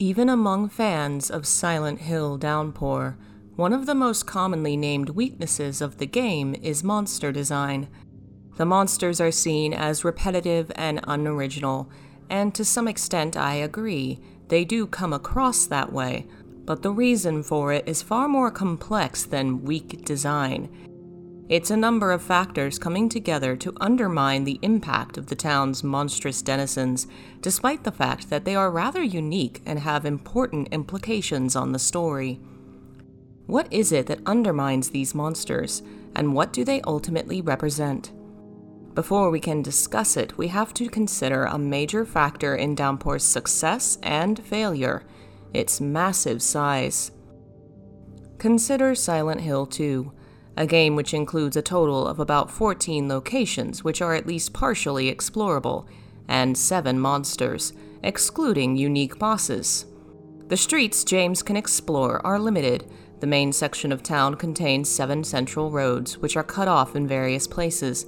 Even among fans of Silent Hill Downpour, one of the most commonly named weaknesses of the game is monster design. The monsters are seen as repetitive and unoriginal, and to some extent I agree, they do come across that way, but the reason for it is far more complex than weak design. It's a number of factors coming together to undermine the impact of the town's monstrous denizens, despite the fact that they are rather unique and have important implications on the story. What is it that undermines these monsters, and what do they ultimately represent? Before we can discuss it, we have to consider a major factor in Downpour's success and failure its massive size. Consider Silent Hill 2 a game which includes a total of about 14 locations which are at least partially explorable, and 7 monsters, excluding unique bosses. The streets James can explore are limited. The main section of town contains seven central roads, which are cut off in various places.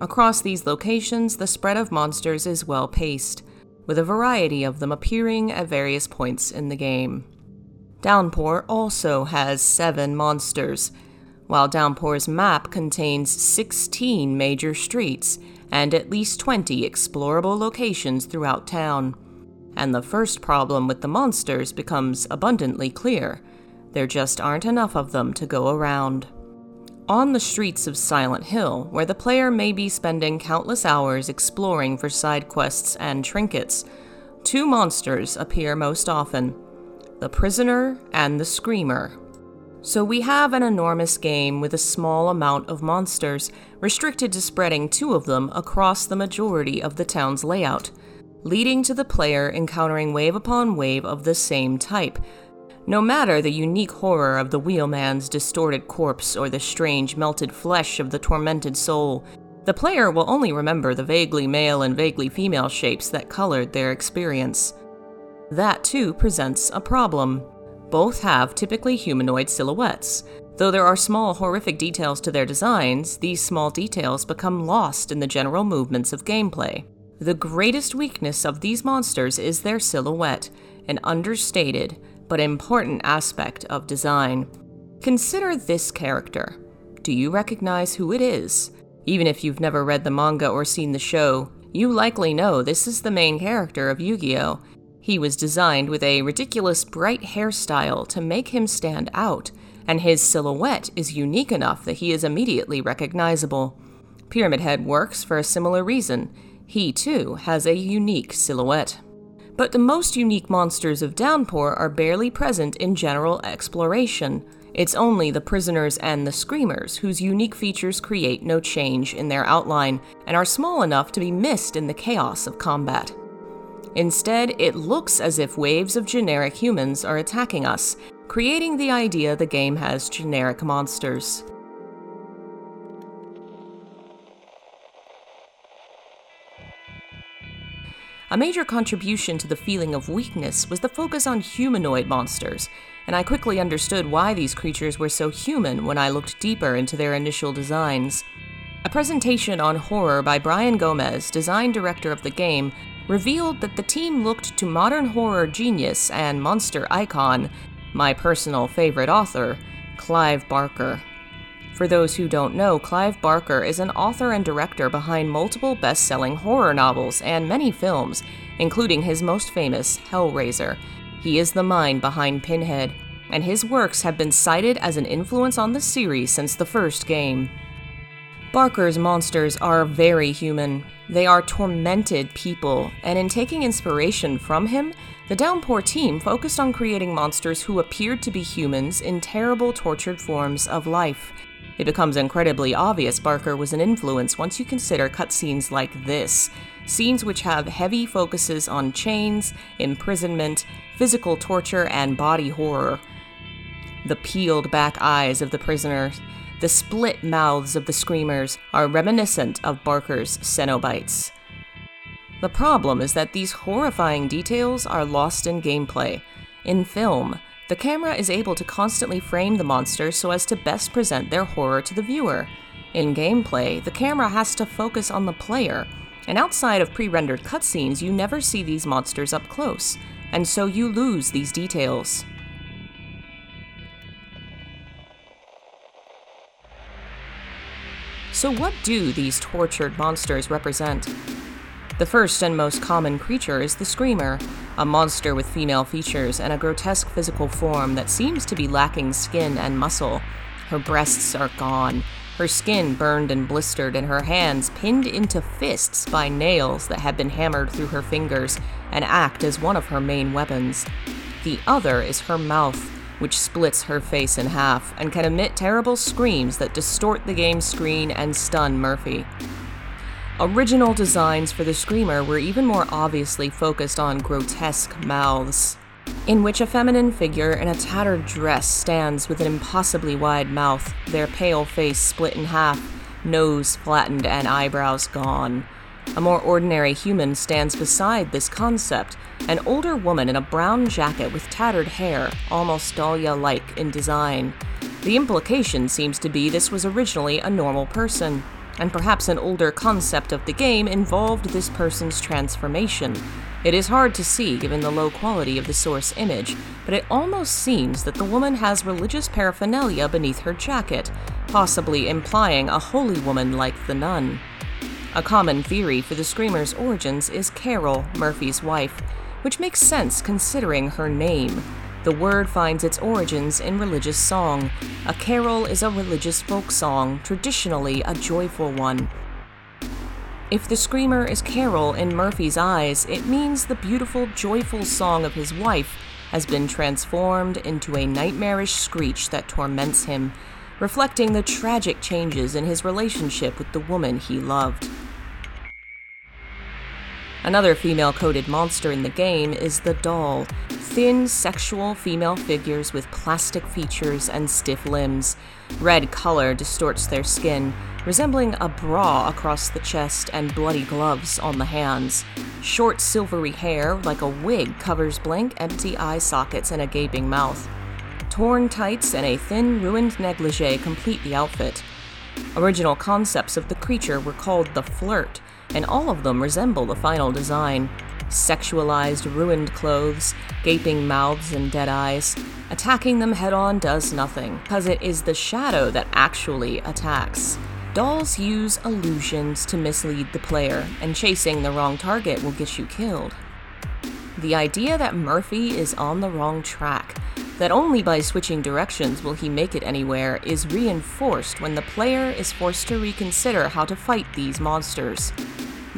Across these locations, the spread of monsters is well paced, with a variety of them appearing at various points in the game. Downpour also has seven monsters, while Downpour's map contains 16 major streets and at least 20 explorable locations throughout town. And the first problem with the monsters becomes abundantly clear there just aren't enough of them to go around. On the streets of Silent Hill, where the player may be spending countless hours exploring for side quests and trinkets, two monsters appear most often the Prisoner and the Screamer. So we have an enormous game with a small amount of monsters, restricted to spreading two of them across the majority of the town's layout, leading to the player encountering wave upon wave of the same type. No matter the unique horror of the wheelman's distorted corpse or the strange melted flesh of the tormented soul, the player will only remember the vaguely male and vaguely female shapes that colored their experience. That too presents a problem. Both have typically humanoid silhouettes. Though there are small, horrific details to their designs, these small details become lost in the general movements of gameplay. The greatest weakness of these monsters is their silhouette, an understated but important aspect of design. Consider this character. Do you recognize who it is? Even if you've never read the manga or seen the show, you likely know this is the main character of Yu Gi Oh! He was designed with a ridiculous bright hairstyle to make him stand out, and his silhouette is unique enough that he is immediately recognizable. Pyramid Head works for a similar reason. He, too, has a unique silhouette. But the most unique monsters of Downpour are barely present in general exploration. It's only the prisoners and the screamers whose unique features create no change in their outline and are small enough to be missed in the chaos of combat. Instead, it looks as if waves of generic humans are attacking us, creating the idea the game has generic monsters. A major contribution to the feeling of weakness was the focus on humanoid monsters, and I quickly understood why these creatures were so human when I looked deeper into their initial designs. A presentation on horror by Brian Gomez, design director of the game, revealed that the team looked to modern horror genius and monster icon, my personal favorite author, Clive Barker. For those who don't know, Clive Barker is an author and director behind multiple best selling horror novels and many films, including his most famous, Hellraiser. He is the mind behind Pinhead, and his works have been cited as an influence on the series since the first game. Barker's monsters are very human, they are tormented people, and in taking inspiration from him, the Downpour team focused on creating monsters who appeared to be humans in terrible, tortured forms of life. It becomes incredibly obvious Barker was an influence once you consider cutscenes like this scenes which have heavy focuses on chains, imprisonment, physical torture, and body horror. The peeled back eyes of the prisoners the split mouths of the screamers are reminiscent of Barker's Cenobites. The problem is that these horrifying details are lost in gameplay. In film, the camera is able to constantly frame the monsters so as to best present their horror to the viewer. In gameplay, the camera has to focus on the player, and outside of pre rendered cutscenes, you never see these monsters up close. and so you lose these details. So, what do these tortured monsters represent? The first and most common creature is the Screamer, a monster with female features and a grotesque physical form that seems to be lacking skin and muscle. Her breasts are gone, her skin burned and blistered, and her hands pinned into fists by nails that have been hammered through her fingers and act as one of her main weapons. The other is her mouth, which splits her face in half and can emit terrible screams that distort the game screen and stun Murphy. Original designs for the Screamer were even more obviously focused on grotesque mouths, in which a feminine figure in a tattered dress stands with an impossibly wide mouth, their pale face split in half, nose flattened, and eyebrows gone. A more ordinary human stands beside this concept, an older woman in a brown jacket with tattered hair, almost Dahlia like in design. The implication seems to be this was originally a normal person and perhaps an older concept of the game involved this person's transformation. It is hard to see given the low quality of the source image, but it almost seems that the woman has religious paraphernalia beneath her jacket, possibly implying a holy woman like the nun. A common theory for the Screamer's origins is Carol, Murphy's wife, which makes sense considering her name. The word finds its origins in religious song. A carol is a religious folk song, traditionally a joyful one. If the screamer is Carol in Murphy's eyes, it means the beautiful, joyful song of his wife has been transformed into a nightmarish screech that torments him, reflecting the tragic changes in his relationship with the woman he loved. Another female coded monster in the game is the doll, thin, sexual female figures with plastic features and stiff limbs. Red color distorts their skin, resembling a bra across the chest and bloody gloves on the hands. Short, silvery hair, like a wig, covers blank, empty eye sockets and a gaping mouth. Torn tights and a thin, ruined negligee complete the outfit. Original concepts of the creature were called the flirt, and all of them resemble the final design sexualized, ruined clothes, gaping mouths, and dead eyes. Attacking them head on does nothing, because it is the shadow that actually attacks. Dolls use illusions to mislead the player, and chasing the wrong target will get you killed. The idea that Murphy is on the wrong track, that only by switching directions will he make it anywhere, is reinforced when the player is forced to reconsider how to fight these monsters.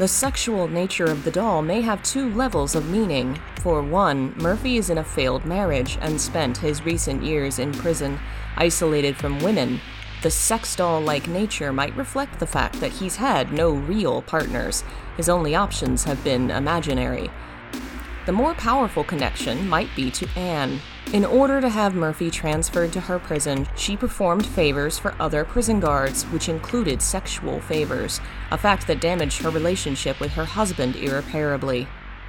The sexual nature of the doll may have two levels of meaning. For one, Murphy is in a failed marriage and spent his recent years in prison, isolated from women. The sex doll like nature might reflect the fact that he's had no real partners. His only options have been imaginary. The more powerful connection might be to Anne, in order to have Murphy transferred to her prison, she performed favors for other prison guards, which included sexual favors, a fact that damaged her relationship with her husband irreparably.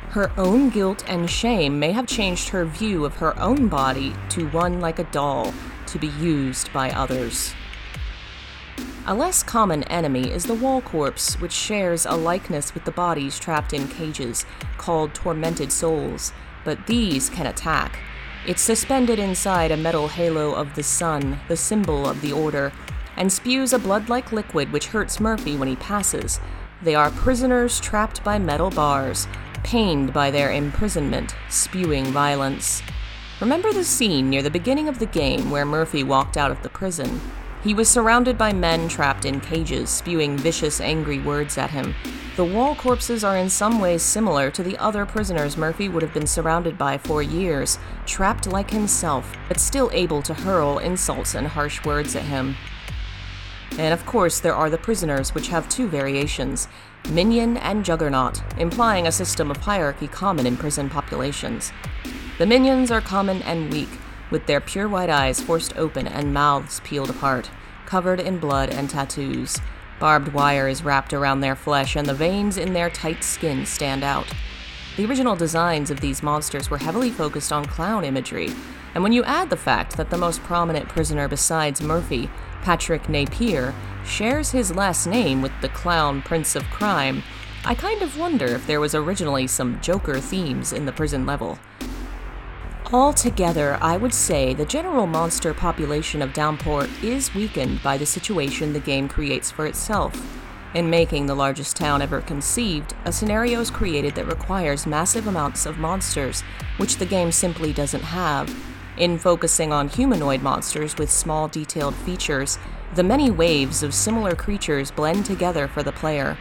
Her own guilt and shame may have changed her view of her own body to one like a doll, to be used by others. A less common enemy is the wall corpse, which shares a likeness with the bodies trapped in cages, called tormented souls, but these can attack, it's suspended inside a metal halo of the sun, the symbol of the Order, and spews a blood like liquid which hurts Murphy when he passes. They are prisoners trapped by metal bars, pained by their imprisonment, spewing violence. Remember the scene near the beginning of the game where Murphy walked out of the prison? He was surrounded by men trapped in cages, spewing vicious, angry words at him. The wall corpses are in some ways similar to the other prisoners Murphy would have been surrounded by for years, trapped like himself, but still able to hurl insults and harsh words at him. And of course, there are the prisoners, which have two variations Minion and Juggernaut, implying a system of hierarchy common in prison populations. The minions are common and weak, with their pure white eyes forced open and mouths peeled apart, covered in blood and tattoos. Barbed wire is wrapped around their flesh, and the veins in their tight skin stand out. The original designs of these monsters were heavily focused on clown imagery, and when you add the fact that the most prominent prisoner besides Murphy, Patrick Napier, shares his last name with the clown Prince of Crime, I kind of wonder if there was originally some Joker themes in the prison level. Altogether, I would say the general monster population of Downpour is weakened by the situation the game creates for itself. In making the largest town ever conceived, a scenario is created that requires massive amounts of monsters, which the game simply doesn't have. In focusing on humanoid monsters with small detailed features, the many waves of similar creatures blend together for the player.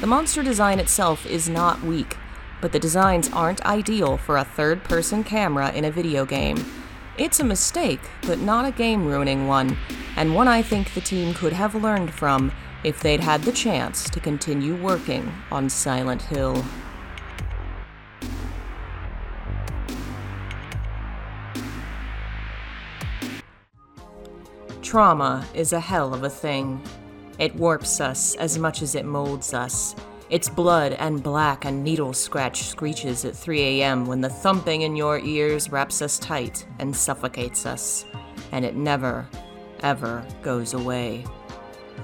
The monster design itself is not weak, but the designs aren't ideal for a third person camera in a video game. It's a mistake, but not a game ruining one, and one I think the team could have learned from if they'd had the chance to continue working on Silent Hill. Trauma is a hell of a thing. It warps us as much as it molds us. Its blood and black and needle scratch screeches at 3 a.m. when the thumping in your ears wraps us tight and suffocates us. And it never, ever goes away.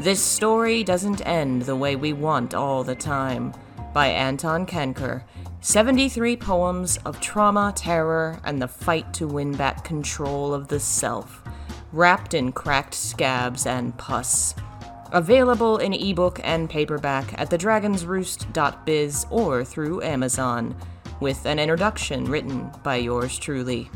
This story doesn't end the way we want all the time. By Anton Kanker. 73 poems of trauma, terror, and the fight to win back control of the self, wrapped in cracked scabs and pus. Available in ebook and paperback at thedragonsroost.biz or through Amazon, with an introduction written by yours truly.